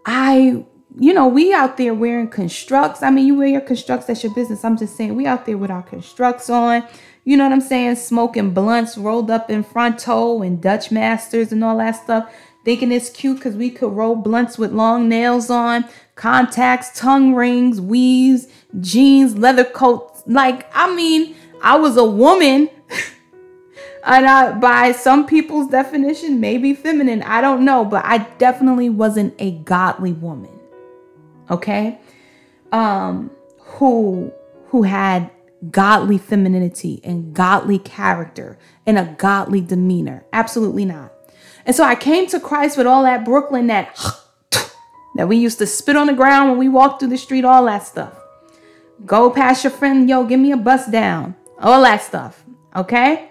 I you know, we out there wearing constructs. I mean, you wear your constructs, that's your business. I'm just saying, we out there with our constructs on. You know what I'm saying? Smoking blunts rolled up in Fronto and Dutch masters and all that stuff. Thinking it's cute because we could roll blunts with long nails on, contacts, tongue rings, weaves, jeans, leather coats. Like, I mean, I was a woman. and I, by some people's definition, maybe feminine. I don't know, but I definitely wasn't a godly woman okay? Um who who had godly femininity and godly character and a godly demeanor. Absolutely not. And so i came to christ with all that brooklyn that that we used to spit on the ground when we walked through the street all that stuff. Go past your friend yo give me a bus down. All that stuff okay?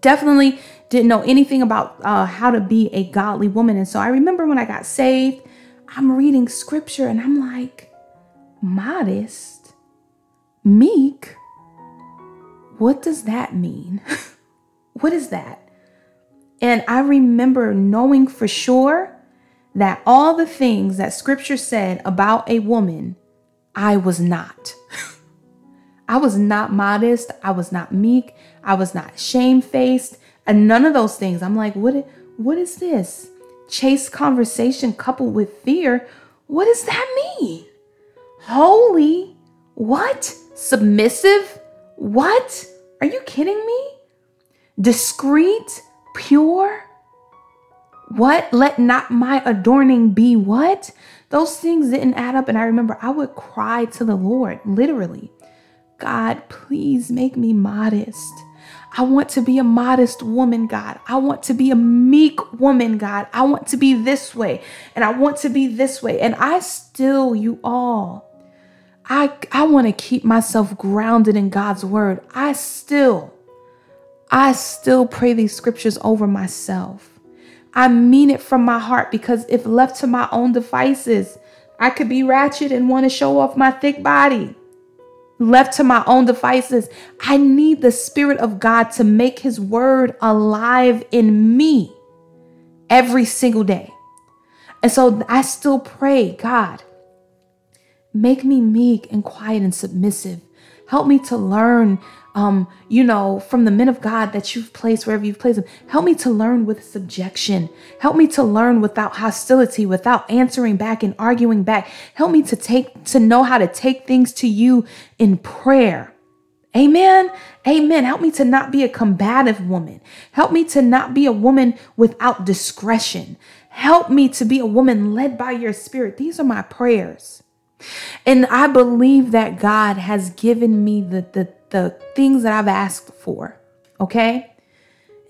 Definitely didn't know anything about uh, how to be a godly woman. And so I remember when I got saved, I'm reading scripture and I'm like, modest, meek. What does that mean? what is that? And I remember knowing for sure that all the things that scripture said about a woman, I was not. I was not modest. I was not meek. I was not shamefaced. And none of those things. I'm like, what, what is this? Chase conversation coupled with fear. What does that mean? Holy? What? Submissive? What? Are you kidding me? Discreet? Pure? What? Let not my adorning be what? Those things didn't add up. And I remember I would cry to the Lord, literally. God, please make me modest. I want to be a modest woman, God. I want to be a meek woman, God. I want to be this way and I want to be this way. And I still, you all, I, I want to keep myself grounded in God's word. I still, I still pray these scriptures over myself. I mean it from my heart because if left to my own devices, I could be ratchet and want to show off my thick body left to my own devices, I need the Spirit of God to make His word alive in me every single day. And so I still pray, God, make me meek and quiet and submissive. Help me to learn um, you know, from the men of God that you've placed wherever you've placed them. Help me to learn with subjection. Help me to learn without hostility, without answering back and arguing back. Help me to take, to know how to take things to you in prayer. Amen. Amen. Help me to not be a combative woman. Help me to not be a woman without discretion. Help me to be a woman led by your spirit. These are my prayers. And I believe that God has given me the, the, the things that I've asked for. Okay.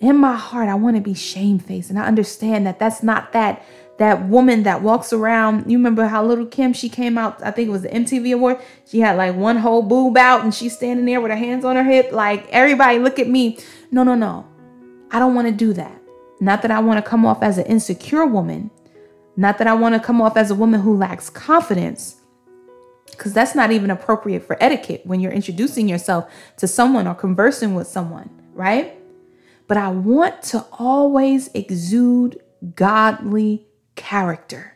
In my heart, I want to be shamefaced. And I understand that that's not that that woman that walks around. You remember how Lil Kim, she came out, I think it was the MTV award. She had like one whole boob out and she's standing there with her hands on her hip, like everybody look at me. No, no, no. I don't want to do that. Not that I want to come off as an insecure woman. Not that I want to come off as a woman who lacks confidence because that's not even appropriate for etiquette when you're introducing yourself to someone or conversing with someone, right? But I want to always exude godly character,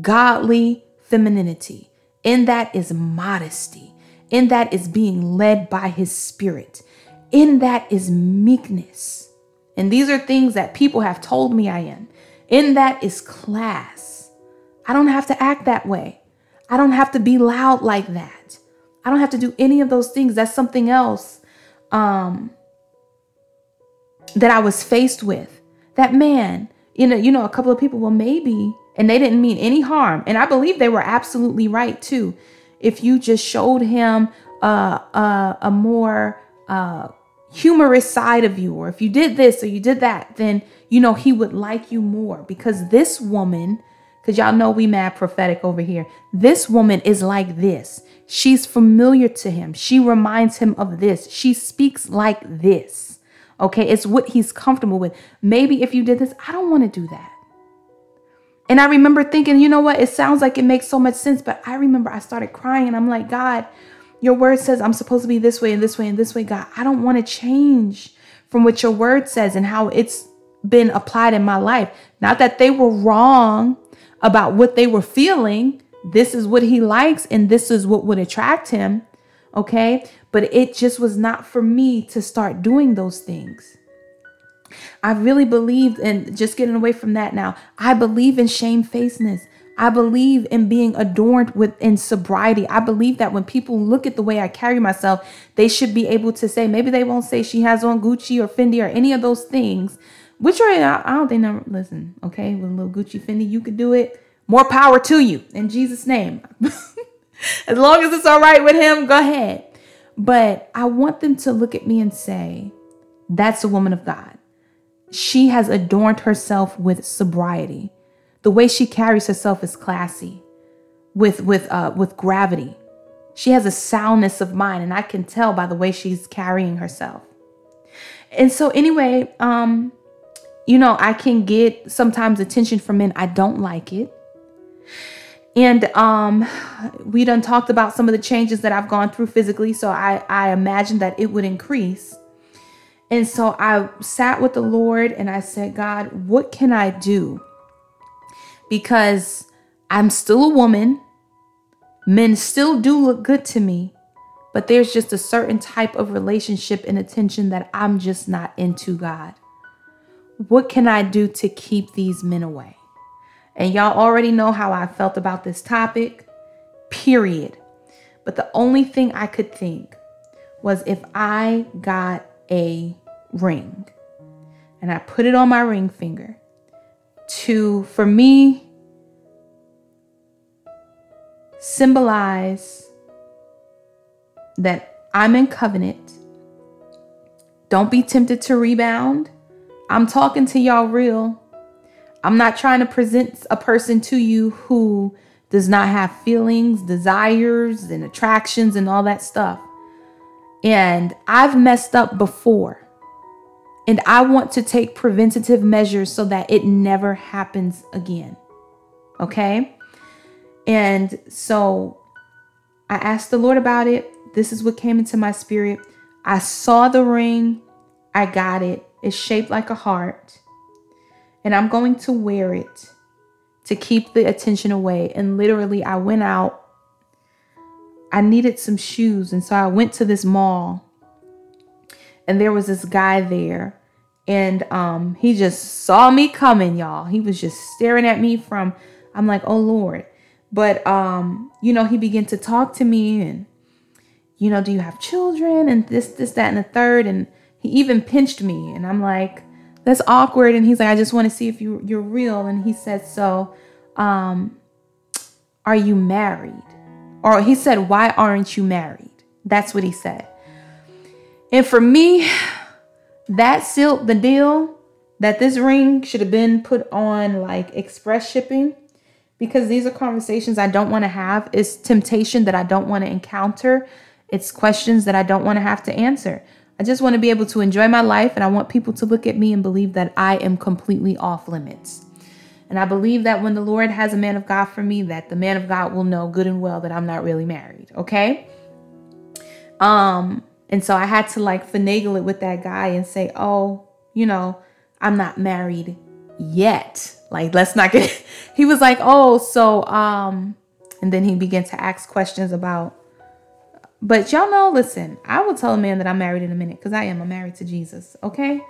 godly femininity. In that is modesty. In that is being led by his spirit. In that is meekness. And these are things that people have told me I am. In that is class. I don't have to act that way. I don't have to be loud like that. I don't have to do any of those things. That's something else um, that I was faced with. That man, you know, you know, a couple of people, well, maybe, and they didn't mean any harm. And I believe they were absolutely right too. If you just showed him uh, uh, a more uh, humorous side of you, or if you did this or you did that, then you know he would like you more because this woman because y'all know we mad prophetic over here. This woman is like this. She's familiar to him. She reminds him of this. She speaks like this. Okay, it's what he's comfortable with. Maybe if you did this, I don't want to do that. And I remember thinking, you know what? It sounds like it makes so much sense, but I remember I started crying and I'm like, God, your word says I'm supposed to be this way and this way and this way, God. I don't want to change from what your word says and how it's been applied in my life. Not that they were wrong, about what they were feeling. This is what he likes, and this is what would attract him. Okay. But it just was not for me to start doing those things. I really believed in just getting away from that now. I believe in shamefacedness. I believe in being adorned with in sobriety. I believe that when people look at the way I carry myself, they should be able to say, maybe they won't say she has on Gucci or Fendi or any of those things, which are, I don't think, no, listen, okay, with a little Gucci Fendi, you could do it. More power to you in Jesus' name. as long as it's all right with him, go ahead. But I want them to look at me and say, that's a woman of God. She has adorned herself with sobriety. The way she carries herself is classy, with with uh, with gravity. She has a soundness of mind, and I can tell by the way she's carrying herself. And so anyway, um, you know, I can get sometimes attention from men. I don't like it. And um, we done talked about some of the changes that I've gone through physically. So I, I imagined that it would increase. And so I sat with the Lord and I said, God, what can I do? Because I'm still a woman. Men still do look good to me, but there's just a certain type of relationship and attention that I'm just not into, God. What can I do to keep these men away? And y'all already know how I felt about this topic, period. But the only thing I could think was if I got a ring and I put it on my ring finger to, for me, symbolize that I'm in covenant. Don't be tempted to rebound. I'm talking to y'all real. I'm not trying to present a person to you who does not have feelings, desires, and attractions and all that stuff. And I've messed up before. And I want to take preventative measures so that it never happens again. Okay? And so I asked the Lord about it. This is what came into my spirit. I saw the ring, I got it. It's shaped like a heart. And I'm going to wear it to keep the attention away. And literally, I went out. I needed some shoes. And so I went to this mall. And there was this guy there. And um, he just saw me coming, y'all. He was just staring at me from, I'm like, oh Lord. But um, you know, he began to talk to me and you know, do you have children? And this, this, that, and the third. And he even pinched me. And I'm like, that's awkward. And he's like, I just want to see if you you're real. And he said, So, um, are you married? Or he said, Why aren't you married? That's what he said. And for me, that sealed the deal that this ring should have been put on like express shipping because these are conversations I don't want to have. It's temptation that I don't want to encounter. It's questions that I don't want to have to answer. I just want to be able to enjoy my life and I want people to look at me and believe that I am completely off limits. And I believe that when the Lord has a man of God for me, that the man of God will know good and well that I'm not really married. Okay. Um, and so I had to like finagle it with that guy and say, oh, you know, I'm not married yet. Like, let's not get he was like, oh, so um, and then he began to ask questions about but y'all know, listen, I will tell a man that I'm married in a minute because I am. I'm married to Jesus. Okay.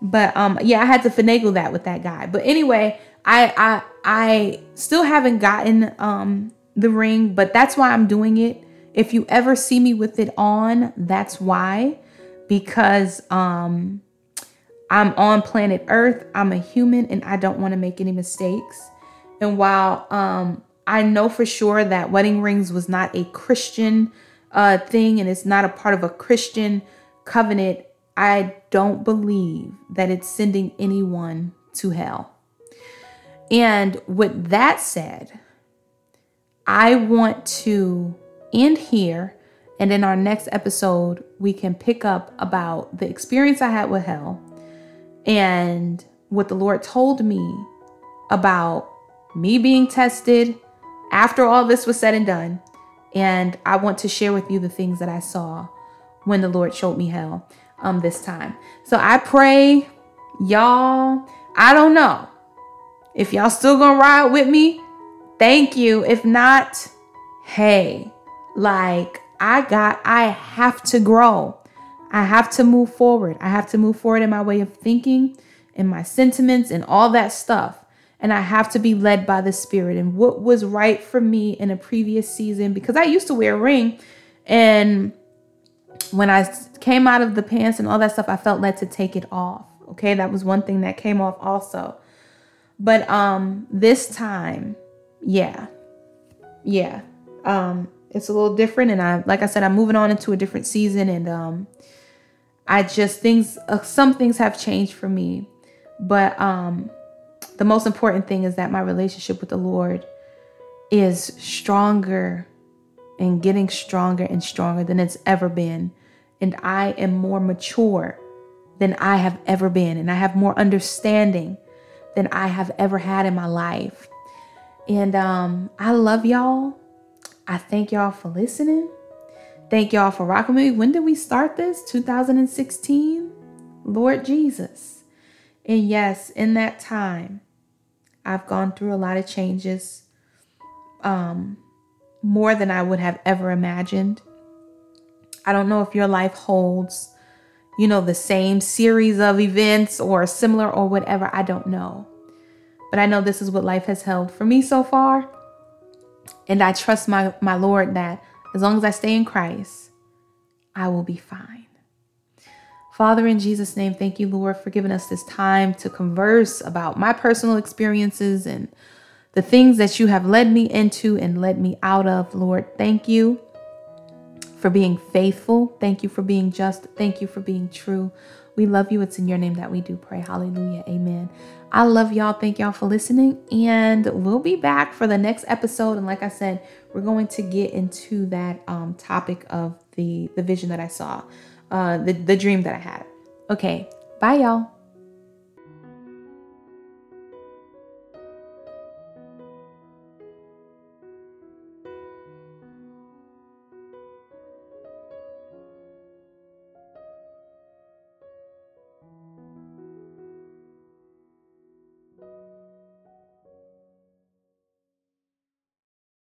But um, yeah, I had to finagle that with that guy. But anyway, I I I still haven't gotten um the ring, but that's why I'm doing it. If you ever see me with it on, that's why. Because um I'm on planet Earth. I'm a human and I don't want to make any mistakes. And while um I know for sure that wedding rings was not a Christian uh, thing and it's not a part of a Christian covenant, I don't believe that it's sending anyone to hell. And with that said, I want to end here. And in our next episode, we can pick up about the experience I had with hell and what the Lord told me about me being tested after all this was said and done and I want to share with you the things that I saw when the Lord showed me hell um this time. So I pray y'all, I don't know if y'all still gonna ride with me. Thank you. If not, hey, like I got, I have to grow. I have to move forward. I have to move forward in my way of thinking, in my sentiments, and all that stuff and I have to be led by the Spirit. And what was right for me in a previous season, because I used to wear a ring, and when I came out of the pants and all that stuff, I felt led to take it off. Okay, that was one thing that came off also. But um this time, yeah. Yeah. Um it's a little different and I like I said I'm moving on into a different season and um I just things uh, some things have changed for me. But um the most important thing is that my relationship with the Lord is stronger and getting stronger and stronger than it's ever been. And I am more mature than I have ever been, and I have more understanding than I have ever had in my life. And um, I love y'all. I thank y'all for listening. Thank y'all for rocking me. When did we start this? 2016? Lord Jesus. And yes, in that time, I've gone through a lot of changes, um, more than I would have ever imagined. I don't know if your life holds, you know, the same series of events or similar or whatever. I don't know. But I know this is what life has held for me so far. And I trust my, my Lord that as long as I stay in Christ, I will be fine. Father, in Jesus' name, thank you, Lord, for giving us this time to converse about my personal experiences and the things that you have led me into and led me out of. Lord, thank you for being faithful. Thank you for being just. Thank you for being true. We love you. It's in your name that we do pray. Hallelujah. Amen. I love y'all. Thank y'all for listening. And we'll be back for the next episode. And like I said, we're going to get into that um, topic of the, the vision that I saw, uh, the, the dream that I had. Okay. Bye, y'all.